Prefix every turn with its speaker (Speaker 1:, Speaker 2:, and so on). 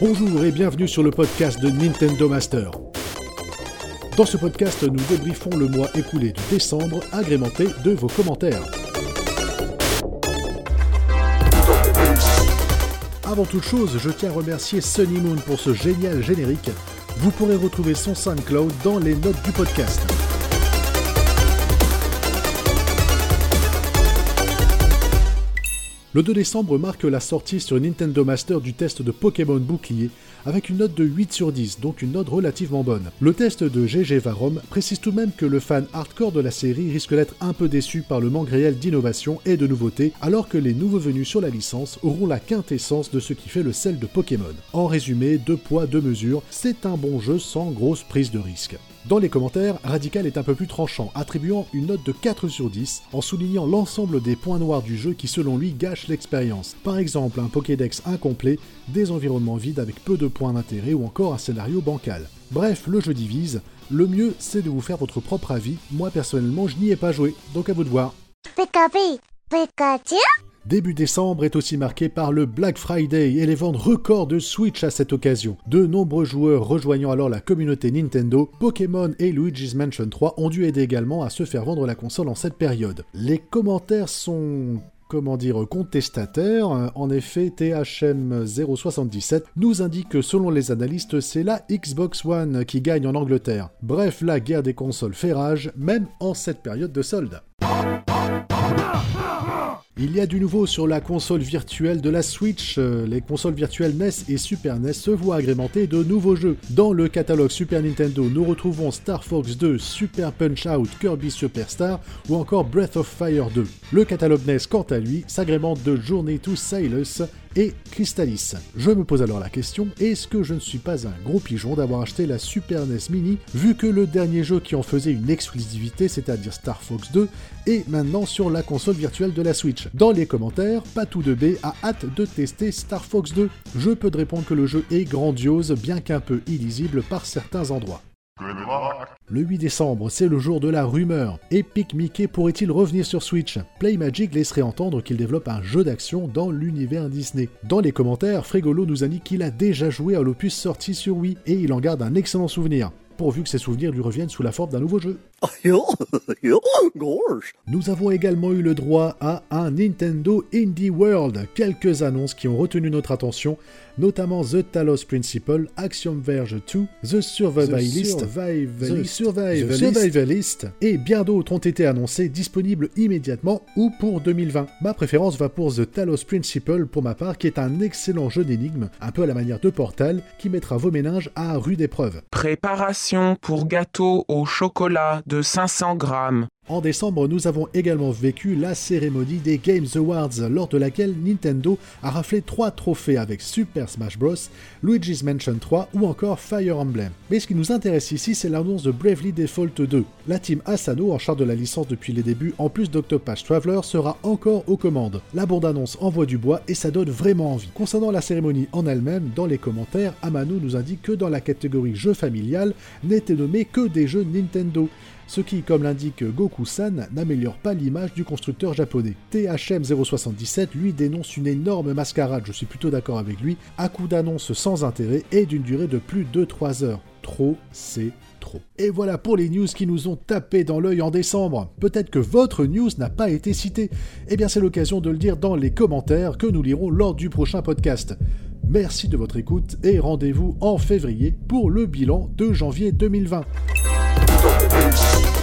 Speaker 1: Bonjour et bienvenue sur le podcast de Nintendo Master. Dans ce podcast, nous débriefons le mois écoulé de décembre, agrémenté de vos commentaires. Avant toute chose, je tiens à remercier Sunny Moon pour ce génial générique. Vous pourrez retrouver son SoundCloud dans les notes du podcast. Le 2 décembre marque la sortie sur Nintendo Master du test de Pokémon Bouclier avec une note de 8 sur 10, donc une note relativement bonne. Le test de GG Varom précise tout de même que le fan hardcore de la série risque d'être un peu déçu par le manque réel d'innovation et de nouveautés, alors que les nouveaux venus sur la licence auront la quintessence de ce qui fait le sel de Pokémon. En résumé, deux poids, deux mesures, c'est un bon jeu sans grosse prise de risque. Dans les commentaires, Radical est un peu plus tranchant, attribuant une note de 4 sur 10 en soulignant l'ensemble des points noirs du jeu qui selon lui gâchent l'expérience. Par exemple, un Pokédex incomplet, des environnements vides avec peu de points d'intérêt ou encore un scénario bancal. Bref, le jeu divise, le mieux c'est de vous faire votre propre avis, moi personnellement je n'y ai pas joué, donc à vous de voir. Début décembre est aussi marqué par le Black Friday et les ventes records de Switch à cette occasion. De nombreux joueurs rejoignant alors la communauté Nintendo, Pokémon et Luigi's Mansion 3 ont dû aider également à se faire vendre la console en cette période. Les commentaires sont comment dire, contestataires. En effet, THM077 nous indique que selon les analystes, c'est la Xbox One qui gagne en Angleterre. Bref, la guerre des consoles fait rage, même en cette période de solde. Il y a du nouveau sur la console virtuelle de la Switch. Euh, les consoles virtuelles NES et Super NES se voient agrémenter de nouveaux jeux. Dans le catalogue Super Nintendo, nous retrouvons Star Fox 2, Super Punch-Out, Kirby Superstar ou encore Breath of Fire 2. Le catalogue NES, quant à lui, s'agrémente de Journey to Silas et Crystallis. Je me pose alors la question, est-ce que je ne suis pas un gros pigeon d'avoir acheté la Super NES Mini, vu que le dernier jeu qui en faisait une exclusivité, c'est-à-dire Star Fox 2, est maintenant sur la console virtuelle de la Switch? Dans les commentaires, Patou de B a hâte de tester Star Fox 2. Je peux te répondre que le jeu est grandiose, bien qu'un peu illisible par certains endroits. Le 8 décembre, c'est le jour de la rumeur. Epic Mickey pourrait-il revenir sur Switch? Playmagic laisserait entendre qu'il développe un jeu d'action dans l'univers Disney. Dans les commentaires, Fregolo nous indique qu'il a déjà joué à l'opus sorti sur Wii et il en garde un excellent souvenir pourvu que ces souvenirs lui reviennent sous la forme d'un nouveau jeu. Nous avons également eu le droit à un Nintendo Indie World, quelques annonces qui ont retenu notre attention, notamment The Talos Principle, Action Verge 2, The Survivalist, The Survivalist, et bien d'autres ont été annoncés disponibles immédiatement ou pour 2020. Ma préférence va pour The Talos Principle pour ma part, qui est un excellent jeu d'énigmes, un peu à la manière de Portal, qui mettra vos méninges à rude épreuve.
Speaker 2: Préparation pour gâteau au chocolat de 500 grammes.
Speaker 1: En décembre, nous avons également vécu la cérémonie des Games Awards, lors de laquelle Nintendo a raflé trois trophées avec Super Smash Bros, Luigi's Mansion 3 ou encore Fire Emblem. Mais ce qui nous intéresse ici, c'est l'annonce de Bravely Default 2. La team Asano, en charge de la licence depuis les débuts, en plus d'Octopath Traveler, sera encore aux commandes. La bande-annonce envoie du bois et ça donne vraiment envie. Concernant la cérémonie en elle-même, dans les commentaires, Amano nous indique que dans la catégorie jeu familial, n'étaient nommés que des jeux Nintendo ce qui, comme l'indique Goku-san, n'améliore pas l'image du constructeur japonais. THM077 lui dénonce une énorme mascarade, je suis plutôt d'accord avec lui, à coup d'annonces sans intérêt et d'une durée de plus de 3 heures. Trop, c'est trop. Et voilà pour les news qui nous ont tapé dans l'œil en décembre. Peut-être que votre news n'a pas été citée. Eh bien c'est l'occasion de le dire dans les commentaires que nous lirons lors du prochain podcast. Merci de votre écoute et rendez-vous en février pour le bilan de janvier 2020. the bass.